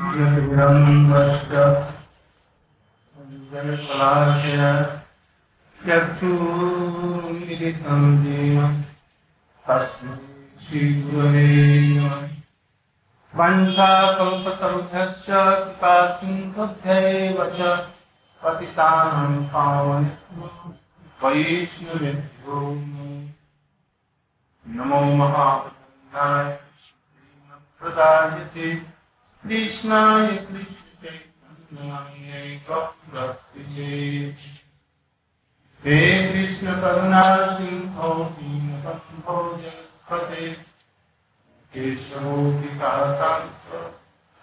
विरम्बश्च जलकलाशय चक्षुर्मिलितं तस्मै श्रीगुरवे नमः। वंशाकल्पतरुभ्यश्च कृपासिन्धुभ्यैव च पतितानां पावनेभ्यो। वैष्णवेभ्यो नमो। महावदनाय हे कृष्ण करुणा सिंहो केशवोऽपिकान्त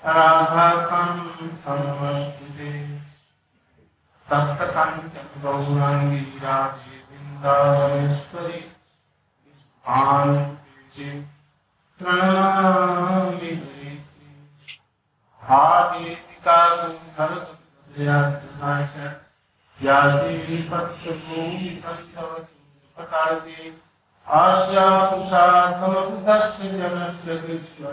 राधाकान्तमस्तुते तप्तकाञ्चन गौराङ्गी राधे प्रणमामि आदिका गुणधरतुल्यात्माश याति पत्यभूमि पत्थवति आश्यापुषाधमपुतस्य जनस्य कृष्ण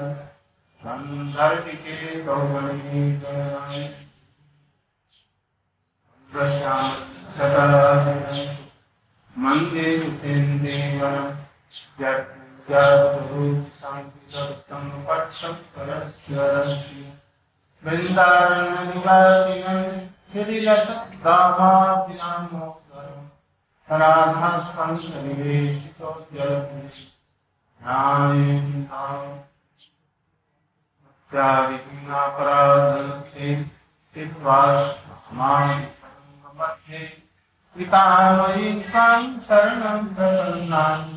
सन्धर्तिके गौरणी गणाय प्रशान्तकराय मन्दे उपेन्देवनं शान्तिदत्तं पक्षं परस्य वृन्दारण्यनिवासिनं यदि लसद्दामादिनामोदरम् राधास्कंसनिवेशितो जलपुरुषाविघ्नापराधे मध्ये पितामयी त्वां शरणं प्रपन्नानि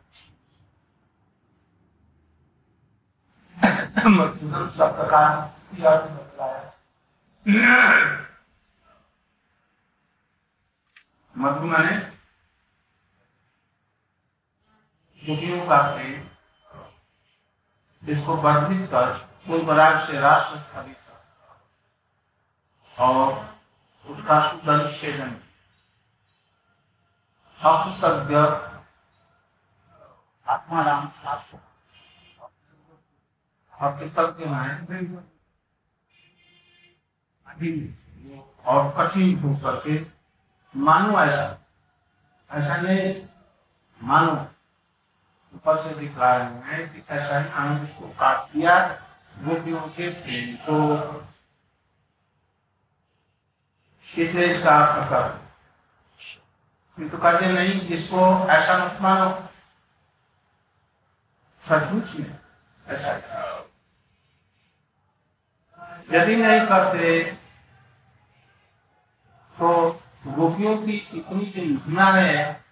मधु माने? दुखियों का प्रेम। इसको वर्धित कर कोई बराग से राष्ट्र स्थापित और उसका सुदल छेदन असुसज्ञ आत्माराम शास्त्र और कृतज्ञ और कठिन हो करके मानो ऐसा ऐसा नहीं। मानो। ऊपर से दिख रहा है कि ऐसा ही आनंद को काट दिया गोपियों के प्रेम को। इसलिए इसका अर्थ कर किंतु कहते नहीं जिसको ऐसा मत मानो। सचमुच में ऐसा यदि नहीं करते तो गोपियों की इतनी जो महिमा है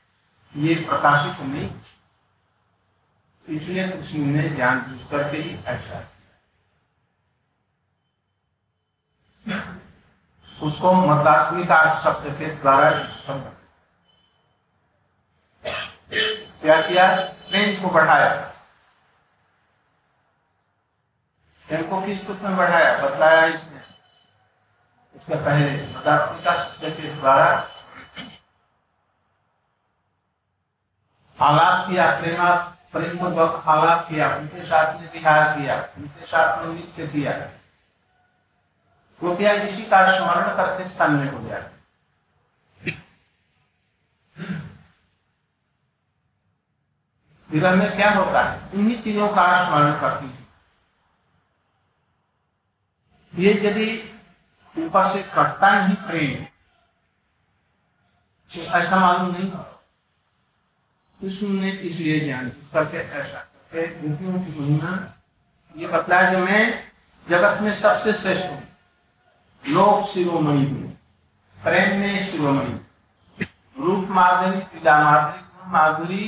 ये प्रकाशित नहीं इसलिए कृष्ण ने जान बूझ करके ही ऐसा उसको मतात्मिका शब्द के द्वारा क्या किया? प्रेम को बढ़ाया। प्रेम को किस रूप में बढ़ाया? बतलाया इसने उसके पहले के द्वारा आलाप किया प्रेमा प्रेम पूर्वक आलाप किया, उनके साथ में विहार किया, उनके साथ में नृत्य किया। कृपया इसी का स्मरण करके सामने हो गया विरह में क्या होता है? इन्हीं चीज़ों का स्मरण करती है। ये यदि ऊपर से कटता नहीं प्रेम तो ऐसा मालूम नहीं कृष्ण इसलिए ज्ञान करके ऐसा करके गोपियों की महिमा, ये बतलाया कि मैं जगत में सबसे श्रेष्ठ हूँ। लोक शिरोमणि हूँ। प्रेम में शिरोमणि रूप माधुरी पीला माधुरी माधुरी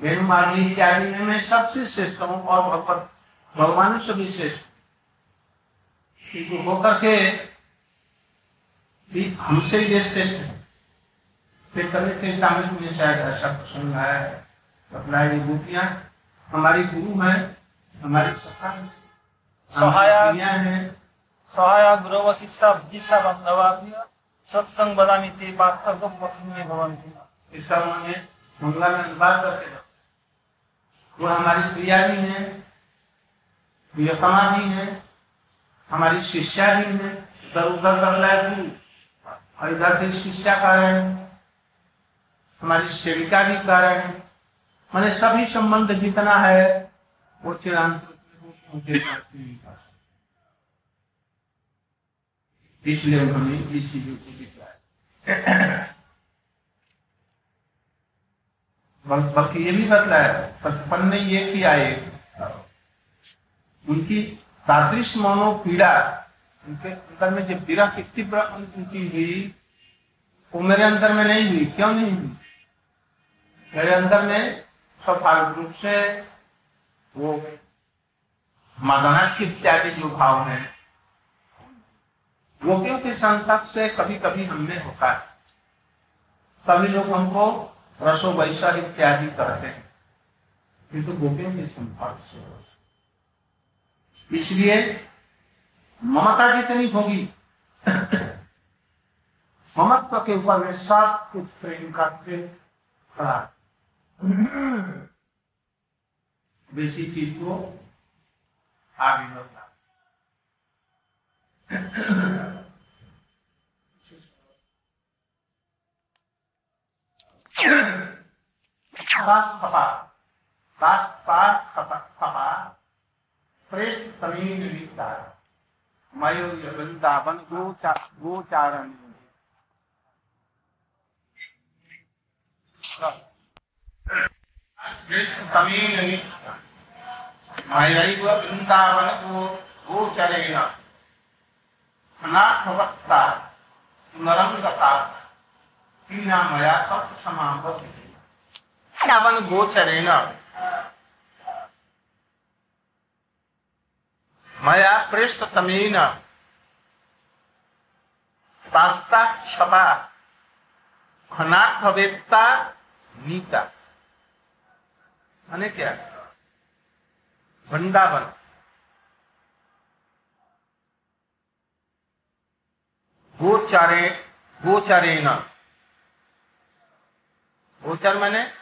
वेणु माधुरी इत्यादि में मैं सबसे श्रेष्ठ हूँ और भगवान से भी श्रेष्ठ होकर के भी हमसे ये श्रेष्ठ है। फिर कभी चेतामृत में मुझे शायद ऐसा प्रसंग आया है अपना ये गोपियाँ हमारी गुरु है हमारी सखा सहाया है। सहाया गुरव शिष्या दिशा बंधवाभ्य सत्यं वदामि ते सब उन्होंने मंगला में अनुवाद करके वो हमारी प्रिया भी है प्रियतमा भी है हमारी शिष्या भी है। इधर उधर है गुरु और इधर से शिष्या कर रहे हैं। हमारी सेविका भी कर रहे हैं। मैंने सभी संबंध जितना है, वो चिरांत। इसलिए उन्होंने इसी को दिखाया बल्कि ये भी बतलाया, बचपन ने ये किया एक उनकी तादृश मनो पीड़ा उनके अंदर में जो विरह की तीव्र उनकी हुई, वो मेरे अंदर में नहीं हुई। क्यों नहीं हुई? मेरे अंदर में स्वाभाविक रूप से वो मदनाक्ष इत्यादि जो भाव है, वो क्योंकि संसद से कभी कभी हमने होता है? सभी लोग हमको रसो वैसा इत्यादि कहते हैं। किंतु गोपियों के संपर्क से। इसलिए ममता जितनी होगी, ममत्व के ऊपर सब कुछ प्रेम है। बेसी चीज़ को आगे बढ़ता खपा खपा खपा श्रेष्ठ समीन लिखता मयूर वृंदावन गोचा गोचारण। वृंदावन को गोचरेण। अनाथवत्ता नरंगता तीना मया तत् समापति वृंदावन गोचरेण। मया पास्ता क्षपा खनाथवेत्ता नीता। माने क्या? वृंदावन। गोचारे गोचरेण। गोचर मैंने?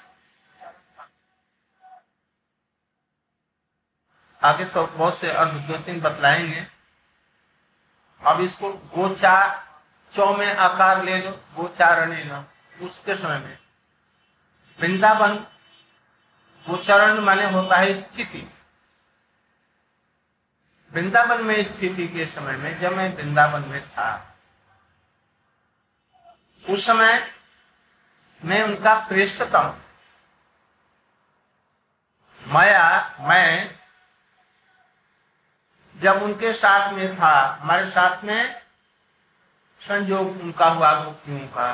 आगे तो बहुत से अर्थ दो तीन बतलाएँगे। अब इसको गोचार चौ में आकार ले लो गोचारणे न उसके समय में। वृंदावन गोचरण माने होता है स्थिति। वृंदावन में स्थिति के समय में जब मैं वृंदावन में था, उस समय मैं उनका प्रेष्ठतम माया, मैं जब उनके साथ में था, हमारे साथ में संयोग उनका हुआ गोपियों का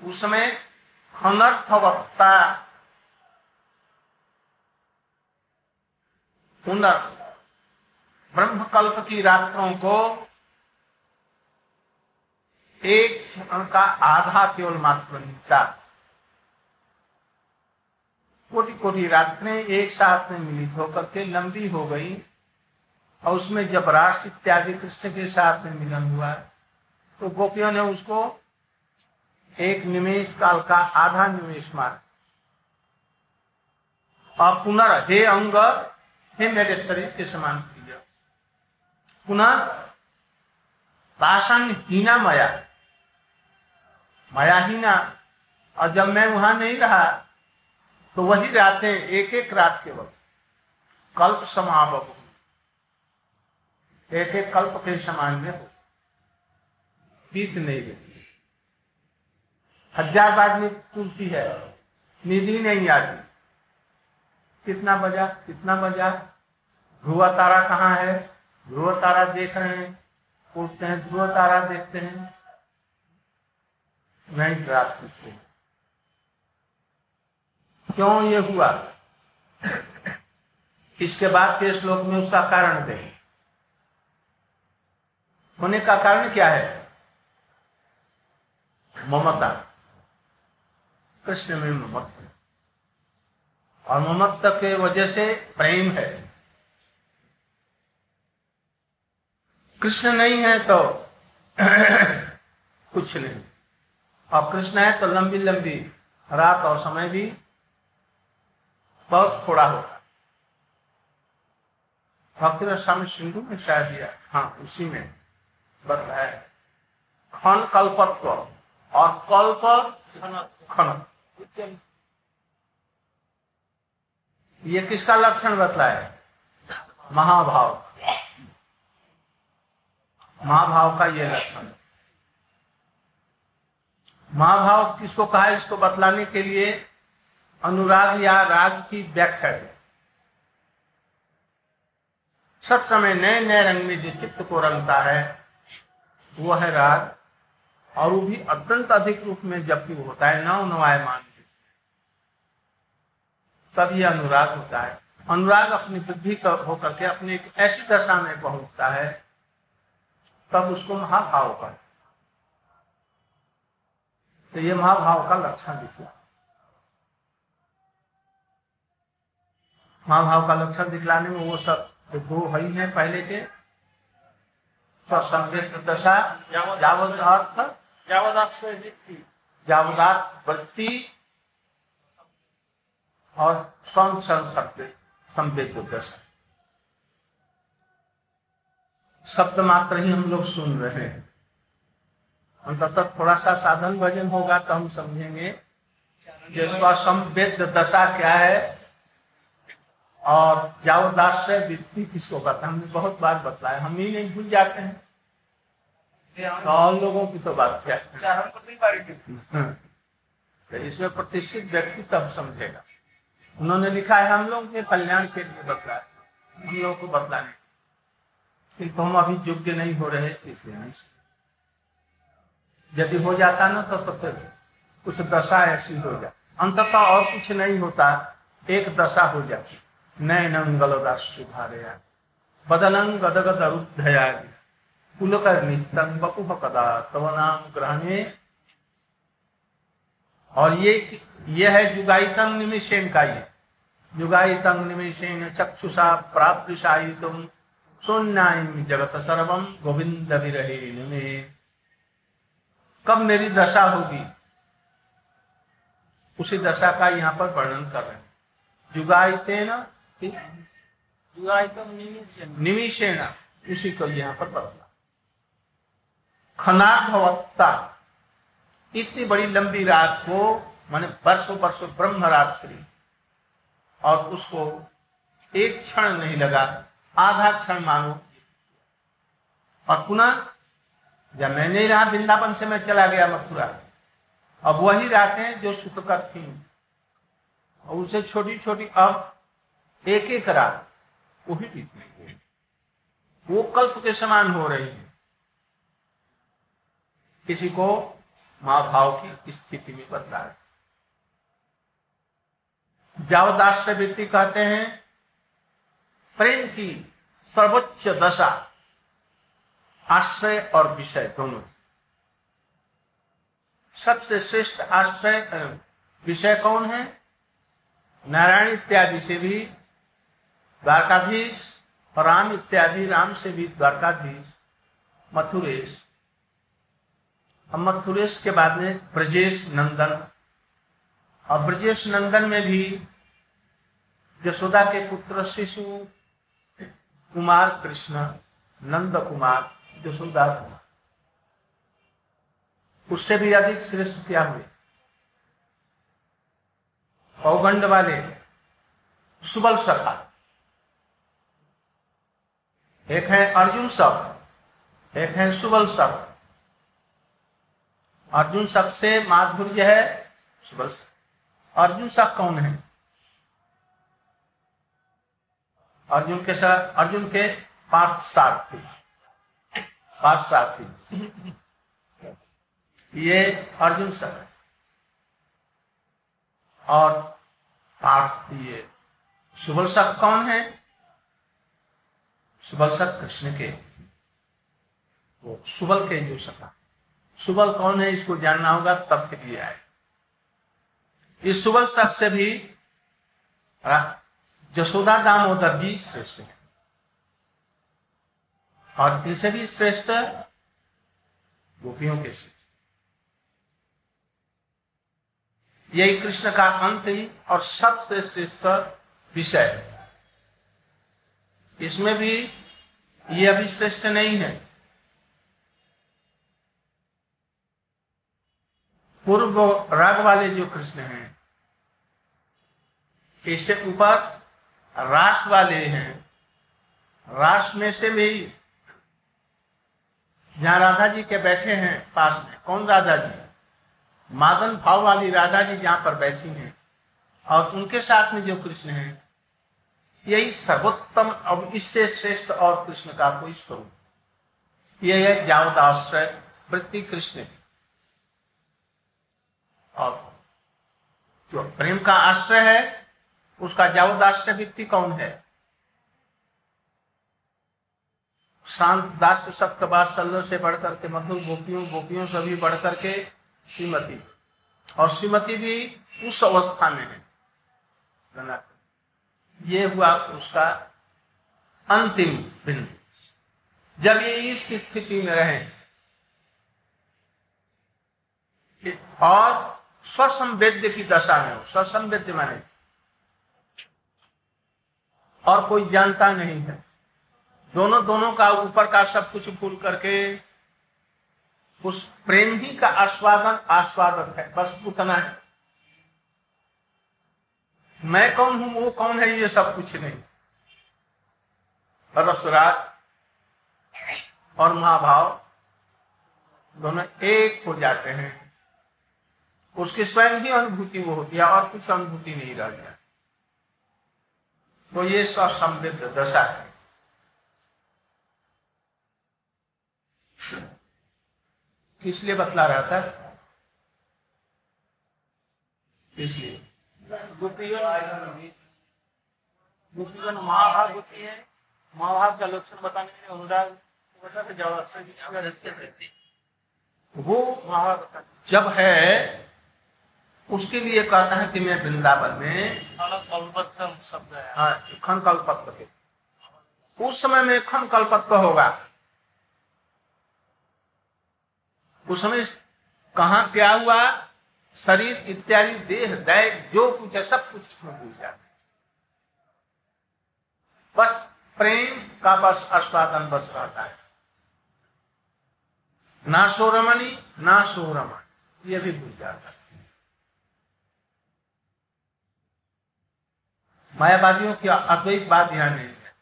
उस समय अनर्थवत्ता पुनर् ब्रह्मकल्प की रात्रों को एक क्षण का आधा केवल मात्र नीचा कोटि कोटि रात्रें एक साथ में मिलित होकर के लंबी हो गई और उसमें जब राष्ट्र इत्यादि कृष्ण के साथ में मिलन हुआ तो गोपियों ने उसको एक निमेश काल का आधा निमेश मार और पुनः हे अंग, हे मेरे शरीर के समान प्रिय, पुनः पाषाण हीना माया माया हीना। और जब मैं वहाँ नहीं रहा तो वही रातें एक एक रात के वक्त। कल्प समापक एक एक कल्प के समान में हो। बीत नहीं देती हज़ार बार नींद टूटती है। नींद ही नहीं आती। कितना बजा कितना बजा। ध्रुव तारा कहाँ है? ध्रुव तारा देख रहे हैं। उठते हैं, ध्रुव तारा देखते हैं। नहीं, रात को क्यों ये हुआ? इसके बाद के श्लोक में उसका कारण दें होने का कारण क्या है? ममता। कृष्ण में ममत्व। और ममत्व के वजह से प्रेम है। कृष्ण नहीं है तो कुछ नहीं। और कृष्ण है तो लंबी लंबी रात और समय भी बहुत थोड़ा होगा भक्ति स्वामी सिंधु में शायद दिया हाँ उसी में बताया खन कल्पत्व और कल्प खन ये किसका लक्षण बतलाया महाभाव। महाभाव का ये लक्षण। महाभाव किसको कहा इसको बतलाने के लिए? अनुराग या राग की व्याख्या है सब समय नए नए रंग में जो चित्त को रंगता है वो है राग, और वो भी अत्यंत अधिक रूप में जबकि होता है नव नवायमान यह अनुराग होता है। अनुराग अपनी वृद्धि होकर के अपनी एक ऐसी दशा में पहुँचता है, तब उसको महाभाव का तो ये महाभाव का लक्षण दिखला। महाभाव का लक्षण दिखलाने में वो सब तो दो है है पहले के संवेद दशा जावद अर्थ जावदार्थ वृत्ति और स्वयं संवेद दशा। शब्द मात्र ही हम लोग सुन रहे हैं। अंततः थोड़ा सा साधन भजन होगा तो हम समझेंगे कि संवेद दशा क्या है। और जाओ दास से वृत्ति किसको कहता हमने बहुत बार बताया। हम ही नहीं भूल जाते हैं। तो और लोगों की तो बात क्या हाँ। तो इसमें प्रतिष्ठित व्यक्ति तब समझेगा। उन्होंने लिखा है हम लोग के कल्याण के लिए बतलाया। हम लोगों को बतलाने। किंतु हम अभी योग्य नहीं हो रहे इसलिए यदि हो जाता ना तो, तो फिर कुछ दशा ऐसी हो जाए। अंततः और कुछ नहीं होता। एक दशा हो जाती। नयनं गलदाश्रुभारया बदनं गदगद रुद्धयादि कुलकर्निष्ठं बपुह कदा तव नाम ग्रहणे। और ये ये है जुगाइतंग निमिषेन का ये। जुगाइतंग निमिषेन चक्षुषा प्राप्त तुम शून्यायम जगत सर्वम गोविंद विरहे निमे। कब मेरी दशा होगी? उसी दशा का यहाँ पर वर्णन कर रहे हैं। जुगाइतेन निमिषेण उसी को यहाँ पर बदला खनाभवत्ता। इतनी बड़ी लंबी रात को, माने वर्षों वर्षों ब्रह्म रात्रि और उसको एक क्षण नहीं लगा, आधा क्षण मानो। और पुनः, जब मैं नहीं रहा, वृंदावन से मैं चला गया मथुरा। अब वही रातें जो सुखकर थी। और उसे छोटी छोटी अब एक एक रात वो भी बीत नहीं वो कल्प के समान हो रही है। किसी को माँ भाव की स्थिति में बदला है। जावदाश्रय वृत्ति कहते हैं, प्रेम की सर्वोच्च दशा, आश्रय और विषय दोनों। सबसे श्रेष्ठ आश्रय विषय कौन है? नारायण इत्यादि से भी द्वारकाधीश राम इत्यादि राम से भी द्वारकाधीश, मथुरेश। मथुरेश के बाद में ब्रजेश नंदन। और ब्रजेश नंदन में भी यशोदा के पुत्र शिशु कुमार कृष्ण, नंद कुमार, यशोदा कुमार। उससे भी अधिक श्रेष्ठ क्या हुए? पौगंड वाले सुबल सखा। एक है अर्जुन शब्द, एक है सुबल शब्द। अर्जुन शब्द से माधुर्य है, सुबल शब्द। अर्जुन शब्द कौन है? अर्जुन के साथ, अर्जुन के पाँच सारथी पाँच सारथी। ये अर्जुन शब्द है। और पार्थ ये, सुबल शब्द कौन है? सुबल शब्द कृष्ण के। वो सुबल के जो सका सुबल कौन है, इसको जानना होगा, तब के लिए आए। इस सुबल शब्द से भी जसोदा दामोदर जी श्रेष्ठ है। और इनसे भी श्रेष्ठ गोपियों के श्रेष्ठ यही कृष्ण का अंतिम और सबसे श्रेष्ठ विषय इसमें भी ये अभी श्रेष्ठ नहीं है। पूर्व राग वाले जो कृष्ण हैं, इससे ऊपर रास वाले हैं। रास में से भी जहाँ राधा जी के बैठे हैं, पास में, कौन राधा जी मादन भाव वाली राधा जी जहाँ पर बैठी हैं। और उनके साथ में जो कृष्ण है यही सर्वोत्तम अब इससे श्रेष्ठ और कृष्ण का कोई स्वरूप। यह है जावदाश्रय वृत्ति कृष्ण। और जो प्रेम का आश्रय है, उसका जावदाश्रय वृत्ति कौन है? शांत दास सप्तबाद सल्लो से बढ़कर के, मधुर गोपियों गोपियों से भी बढ़कर के श्रीमती। और श्रीमती भी उस अवस्था में है। ये हुआ उसका अंतिम बिंदु जब ये इस स्थिति में रहे, और स्वसंवेद्य की दशा में हो, स्वसंवेद्य माने, और कोई जानता नहीं है, दोनों दोनों का ऊपर का सब कुछ भूल करके, उस प्रेम ही का आस्वादन आस्वादन है, बस उतना है। मैं कौन हूँ? वो कौन है? ये सब कुछ नहीं। रसराज और महाभाव दोनों एक हो जाते हैं। उसकी स्वयं ही अनुभूति वो होती है और कुछ अनुभूति नहीं रह जाती तो ये स्वसमृद्ध दशा है। इसलिए बतला रहा था इसलिए। महाभाग होती है महाभाग का लक्षण बताने के लिए अनुराग वो महाभाग जब है, उसके लिए कहता है कि मैं वृंदावन में शब्द है खन कल्पत्व उस समय में खन कल्पत्व होगा। उस समय कहा क्या हुआ? शरीर इत्यादि, देह दय जो कुछ है, सब कुछ भूल जाते बस प्रेम का बस आस्वादन बस रहता है। ना सो रमणी ना सोरमण, ये भी भूल जाता है। मायावादियों की अद्वैत बात ध्यान नहीं है।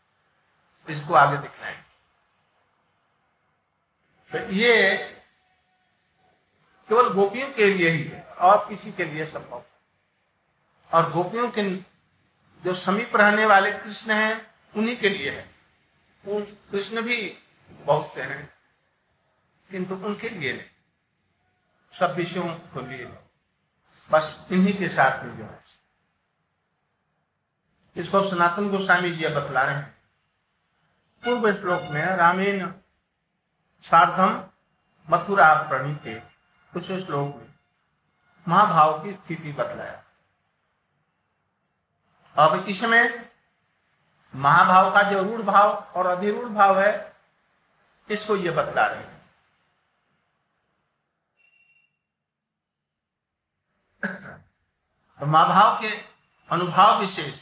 इसको आगे दिखलाएँगे तो ये केवल गोपियों के लिए ही है, और किसी के लिए संभव और गोपियों के जो समीप रहने वाले कृष्ण हैं, उन्हीं के लिए है। कृष्ण भी बहुत से हैं, किंतु उनके लिए नहीं। सब विषयों को लिए बस इन्हीं के साथ में जो है। इसको सनातन गोस्वामी जी बतला रहे हैं। पूर्व श्लोक में रामेन सार्धम, मथुरा प्रणीते। उस श्लोक में महाभाव की स्थिति बतलाया। अब इसमें महाभाव का जो रूढ़ भाव और अधिरूढ़ भाव है, इसको ये बतला रहे हैं। तो महाभाव के अनुभाव विशेष,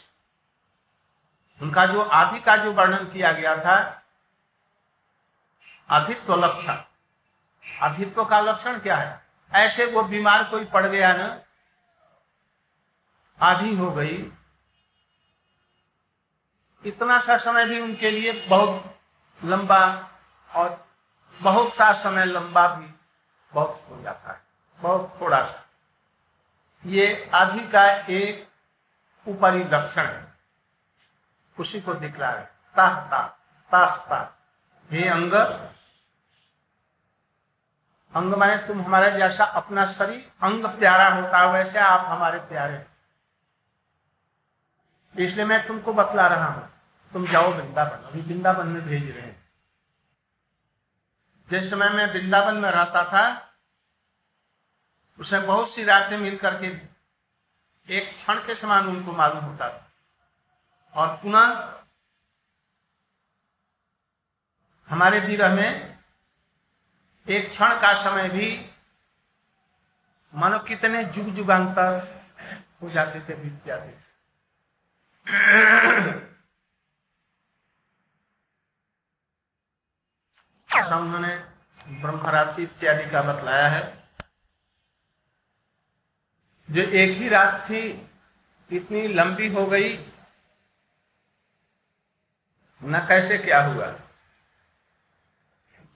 उनका जो आदि का जो वर्णन किया गया था अधित्व लक्षण अधित्व का लक्षण क्या है? ऐसे वो बीमार कोई पड़ गया ना, आधी हो गई। इतना सा समय भी उनके लिए बहुत लंबा और बहुत सा समय लंबा भी बहुत हो जाता है, बहुत थोड़ा सा। ये आधी का एक ऊपरी लक्षण है। उसी को दिखला है। ताह ता तास ता हे अंग अंग माने तुम हमारे जैसा अपना शरीर अंग प्यारा होता है, वैसे आप हमारे प्यारे इसलिए मैं तुमको बतला रहा हूँ, तुम जाओ वृंदावन। अभी वृंदावन में भेज रहे हैं। जिस समय मैं वृंदावन में रहता था उसमें बहुत सी रातें मिल करके एक क्षण के समान उनको मालूम होता था। और पुनः हमारे विरह में एक क्षण का समय भी मानो कितने जुग जुगांतर हो जाते थे, बीत जाते थे। उन्होंने ब्रह्मरात्रि इत्यादि का बतलाया है। जो एक ही रात थी, इतनी लंबी हो गई, न कैसे क्या हुआ?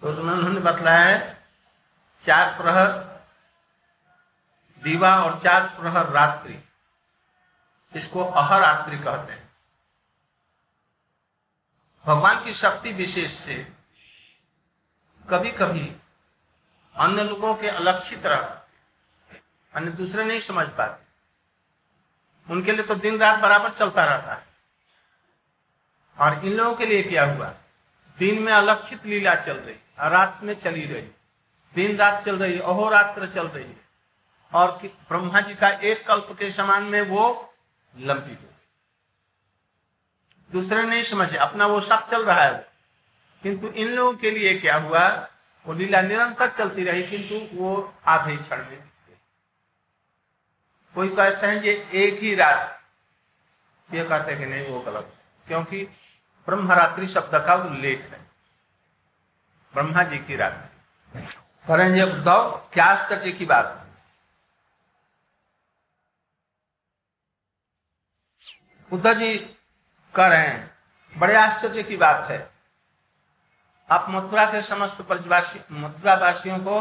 तो उसमें उन्होंने बतलाया है, चार प्रहर, दीवा और चार प्रहर रात्रि। इसको अहरात्रि कहते हैं। भगवान की शक्ति विशेष से कभी कभी अन्य लोगों के अलक्षित रह अन्य दूसरे नहीं समझ पाते। उनके लिए तो दिन रात बराबर चलता रहता है। और इन लोगों के लिए क्या हुआ? दिन में अलक्षित लीला चल रही। रात में चली रही, दिन रात चल रही, अहोरात्र चल रही। और ब्रह्मा जी का एक कल्प के समान में वो लंबी हो दूसरे नहीं समझे, अपना वो सब चल रहा है। किंतु इन लोगों के लिए क्या हुआ, वो लीला निरंतर चलती रही, किंतु वो आधे क्षण में कोई कहते हैं ये एक ही रात। ये कहते हैं कि नहीं, वो गलत। क्योंकि ब्रह्मरात्रि शब्द का उल्लेख है। ब्रह्मा जी की रात्रि करेंगे उद्धव क्या आश्चर्य की बात। उद्धव जी कह रहे हैं, बड़े आश्चर्य की बात है। आप मथुरा के समस्त ब्रजवासी मथुरा वासियों को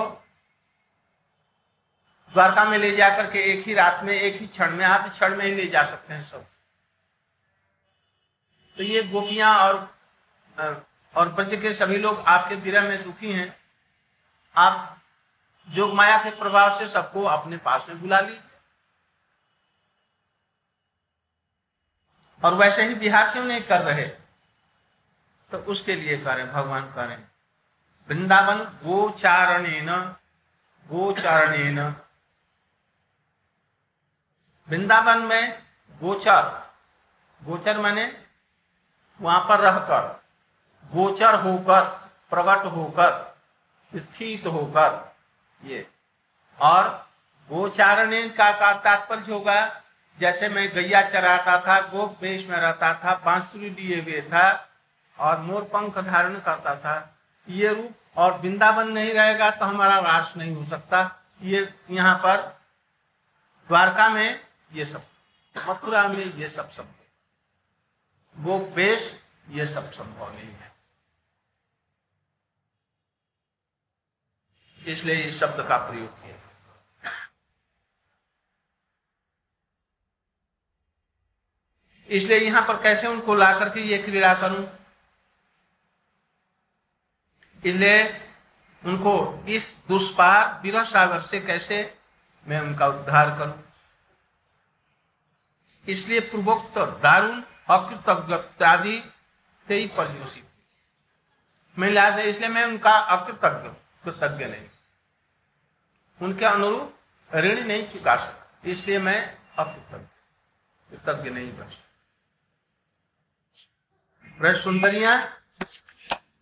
द्वारका में ले जाकर के एक ही रात में, एक ही क्षण में आप क्षण में ही ले जा सकते हैं सब। तो ये गोपियाँ और और ब्रज के सभी लोग आपके विरह में दुखी हैं। आप जोग माया के प्रभाव से सबको अपने पास में बुला लीजिए। और वैसे ही बिहार क्यों नहीं कर रहे? तो उसके लिए करें, भगवान करें। वृंदावन गोचारण गोचारण वृंदावन में गोचर गोचर माने वहाँ पर रहकर। गोचर होकर प्रकट होकर, स्थित होकर, ये। और गोचारण का का तात्पर्य होगा, जैसे मैं गैया चराता था, गोप वेश में रहता था, बांसुरी लिए हुए था, और मोर पंख धारण करता था, ये रूप और वृंदावन नहीं रहेगा तो हमारा वास नहीं हो सकता। ये यहाँ पर द्वारका में ये सब, मथुरा में ये सब संभव गोप वेश, ये सब संभव नहीं है। इसलिए इस शब्द का प्रयोग किया। इसलिए यहाँ पर कैसे उनको ला करके ये क्रीड़ा करूँ? इसलिए उनको इस दुष्पार विरह सागर से कैसे मैं उनका उद्धार करूँ? इसलिए पूर्वोक्त दारुण अकृतज्ञ से ही पर्योषित। मैं लिहाज इसलिए मैं उनका अकृतज्ञ कृतज्ञ नहीं। उनके अनुरूप ऋण नहीं चुका सकता। इसलिए मैं अकृतज्ञ कृतज्ञ नहीं बन ब्रज सुंदरिया,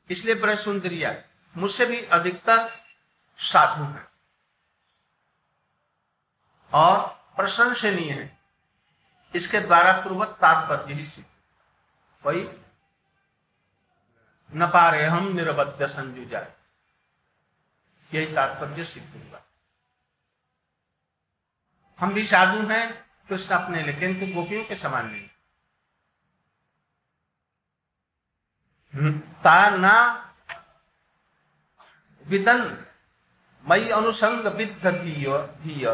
इसलिए ब्रज सुंदरिया, मुझसे भी अधिकतर साधु है। और प्रशंसनीय है। इसके द्वारा पूर्वक तात्पर्य ही सिद्ध। वही, न पारे हम निरबद्ध संजू जाए यही तात्पर्य सिद्ध हुआ। हम भी साधु हैं कृष्ण अपने लेकिन तो गोपियों के समान नहीं। ताना विदन मई अनुसंग विद्ध धीय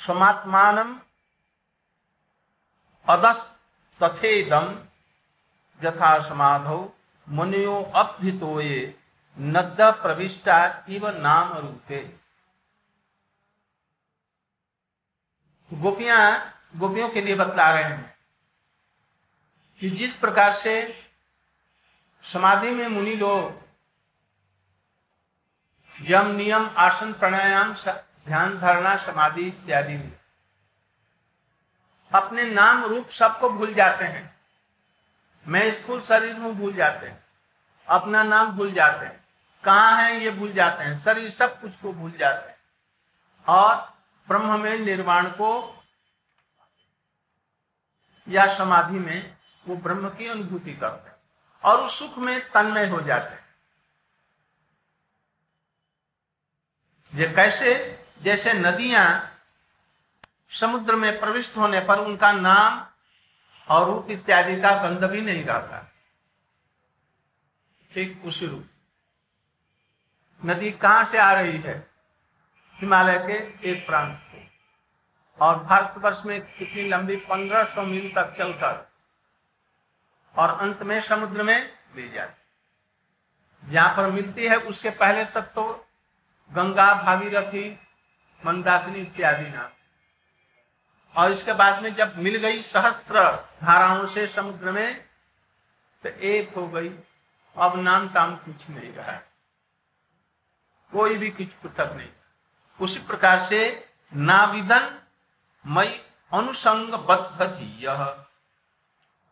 समात्मान अदस तथेदम यथा समाधौ मुनियो अभ्युतोये नद्द प्रविष्टा इव नाम रूपे। गोपियाँ गोपियों के लिए बतला रहे हैं कि जिस प्रकार से समाधि में मुनि लोग यम नियम आसन प्राणायाम ध्यान धारणा समाधि इत्यादि में अपने नाम रूप सबको भूल जाते हैं। मैं स्थूल शरीर में भूल जाते हैं। अपना नाम भूल जाते हैं। कहा है, ये भूल जाते हैं। शरीर सब कुछ को भूल जाते हैं। और ब्रह्म में निर्वाण को या समाधि में वो ब्रह्म की अनुभूति करते हैं और उस सुख में तन्मय हो जाते हैं। ये कैसे? जैसे नदियाँ समुद्र में प्रविष्ट होने पर उनका नाम और रूप इत्यादि का गंध भी नहीं रहता। ठीक उसी रूप। नदी कहाँ से आ रही है? हिमालय के एक प्रांत से। और भारतवर्ष में कितनी लंबी 1500 मील तक चलकर और अंत में समुद्र में मिल जाती। जहाँ पर मिलती है उसके पहले तक तो गंगा, भागीरथी, मंदाकिनी इत्यादि नाम। और इसके बाद में जब मिल गई सहस्त्र धाराओं से समुद्र में तो एक हो गई। अब नाम काम कुछ नहीं रहा। कोई भी कुछ पृथक नहीं। उसी प्रकार से नाविदन मई अनुसंग बद्ध यह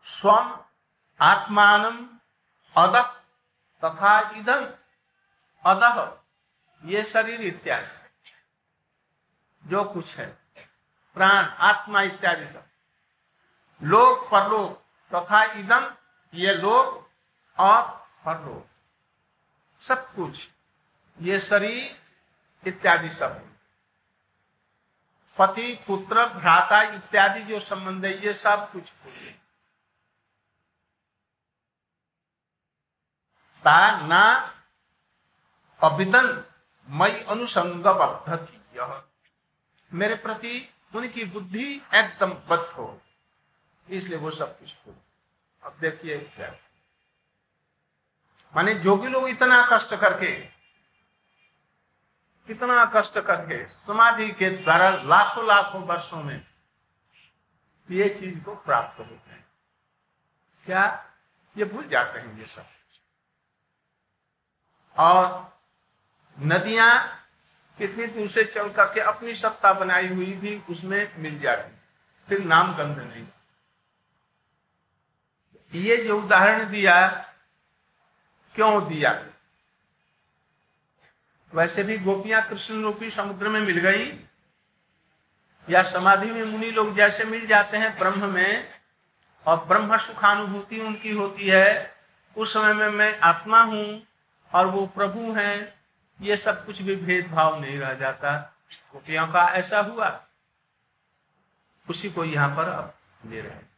स्वम आत्मान अद तथा इधन अदह ये शरीर इत्यादि। जो कुछ है, प्राण, आत्मा इत्यादि सब। लोक, परलोक तथा इदम ये लोक और परलोक। सब कुछ, ये शरीर इत्यादि सब। पति, पुत्र, भ्राता इत्यादि जो संबंध है, ये सब कुछ पूछे। ना अभिदन मई अनुसंग मेरे प्रति उनकी बुद्धि एकदम बद्ध हो। इसलिए वो सब कुछ हो अब देखिए क्या। माने जोगी लोग इतना कष्ट करके कितना कष्ट करके समाधि के द्वारा लाखों लाखों वर्षों में ये चीज़ को प्राप्त होते हैं। क्या ये भूल जाते हैं ये सब? और नदियाँ कितनी दूर से चल करके अपनी सत्ता बनाई हुई भी उसमें मिल जाती फिर नाम गंध नहीं। ये जो उदाहरण दिया, क्यों दिया? वैसे भी गोपियाँ कृष्ण रूपी समुद्र में मिल गई, या समाधि में मुनि लोग जैसे मिल जाते हैं ब्रह्म में, और ब्रह्म सुखानुभूति उनकी होती है, उस समय में मैं आत्मा हूँ, और वो प्रभु हैं, ये सब कुछ भी भेदभाव नहीं रह जाता। गोपियों का ऐसा हुआ। उसी को यहाँ पर अब ले रहे हैं।